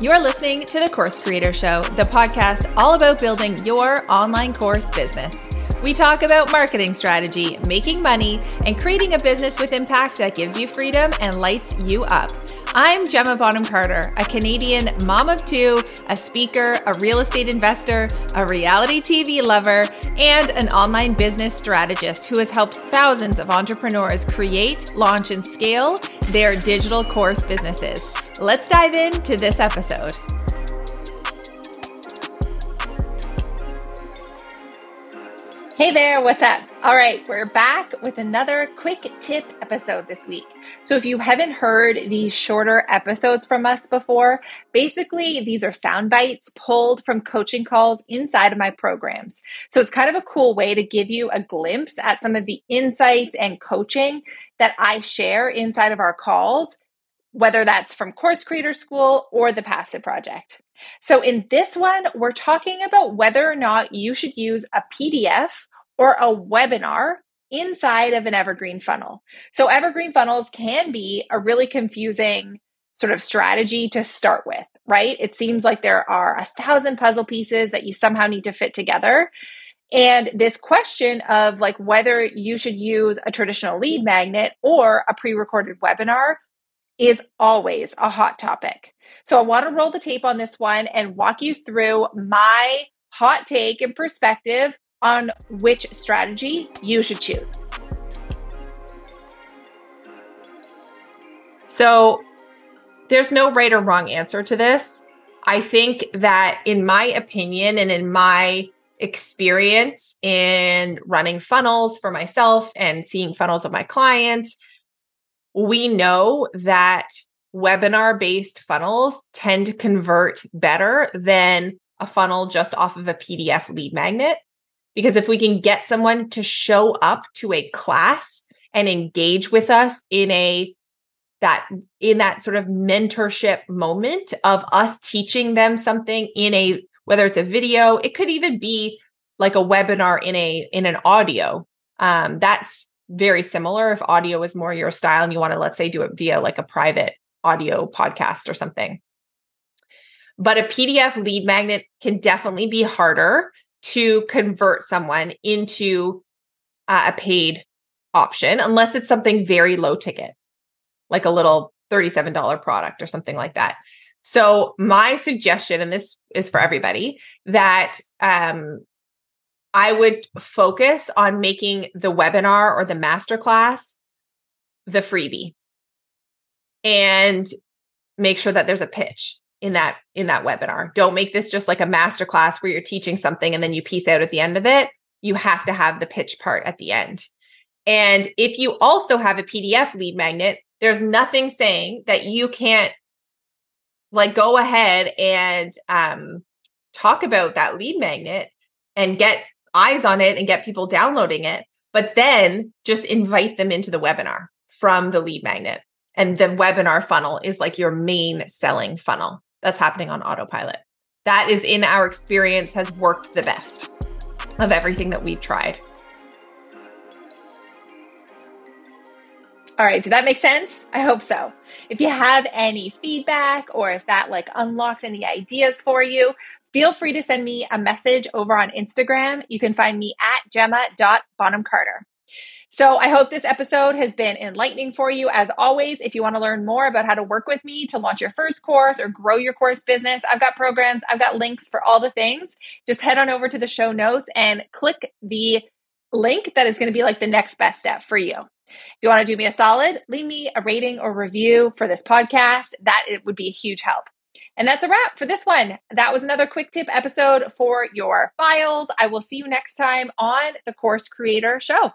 You're listening to the Course Creator Show, the podcast all about building your online course business. We talk about marketing strategy, making money, and creating a business with impact that gives you freedom and lights you up. I'm Gemma Bonham Carter, a Canadian mom of two, a speaker, a real estate investor, a reality TV lover, and an online business strategist who has helped thousands of entrepreneurs create, launch, and scale their digital course businesses. Let's dive into this episode. Hey there, what's up? All right, we're back with another quick tip episode this week. So, if you haven't heard these shorter episodes from us before, basically these are sound bites pulled from coaching calls inside of my programs. So, it's kind of a cool way to give you a glimpse at some of the insights and coaching that I share inside of our calls whether that's from Course Creator School or the Passive Project. So, in this one, we're talking about whether or not you should use a PDF or a webinar inside of an evergreen funnel. So, evergreen funnels can be a really confusing sort of strategy to start with, right? It seems like there are a thousand puzzle pieces that you somehow need to fit together. And this question of like whether you should use a traditional lead magnet or a pre recorded webinar is always a hot topic. So I want to roll the tape on this one and walk you through my hot take and perspective on which strategy you should choose. So there's no right or wrong answer to this. I think that, in my opinion and in my experience in running funnels for myself and seeing funnels of my clients, we know that webinar based funnels tend to convert better than a funnel just off of a PDF lead magnet. Because if we can get someone to show up to a class and engage with us in a that in that sort of mentorship moment of us teaching them something in a whether it's a video it could even be like a webinar in a in an audio um, that's very similar. If audio is more your style and you want to let's say do it via like a private audio podcast or something. But a pdf lead magnet can definitely be harder to convert someone into uh, a paid option unless it's something very low ticket like a little $37 product or something like that. So my suggestion and this is for everybody that um, I would focus on making the webinar or the masterclass the freebie and make sure that there's a pitch in that in that webinar. Don't make this just like a masterclass where you're teaching something and then you piece out at the end of it. You have to have the pitch part at the end. And if you also have a PDF lead magnet, there's nothing saying that you can't like go ahead and um, talk about that lead magnet and get eyes on it and get people downloading it, but then just invite them into the webinar from the lead magnet. And the webinar funnel is like your main selling funnel that's happening on autopilot. That is, in our experience, has worked the best of everything that we've tried. All right, did that make sense? I hope so. If you have any feedback or if that like unlocked any ideas for you, feel free to send me a message over on Instagram. You can find me at gemma.bonhamcarter. So I hope this episode has been enlightening for you. As always, if you want to learn more about how to work with me to launch your first course or grow your course business, I've got programs, I've got links for all the things. Just head on over to the show notes and click the link that is going to be like the next best step for you. If you want to do me a solid, leave me a rating or review for this podcast. That it would be a huge help. And that's a wrap for this one. That was another quick tip episode for your files. I will see you next time on the Course Creator Show.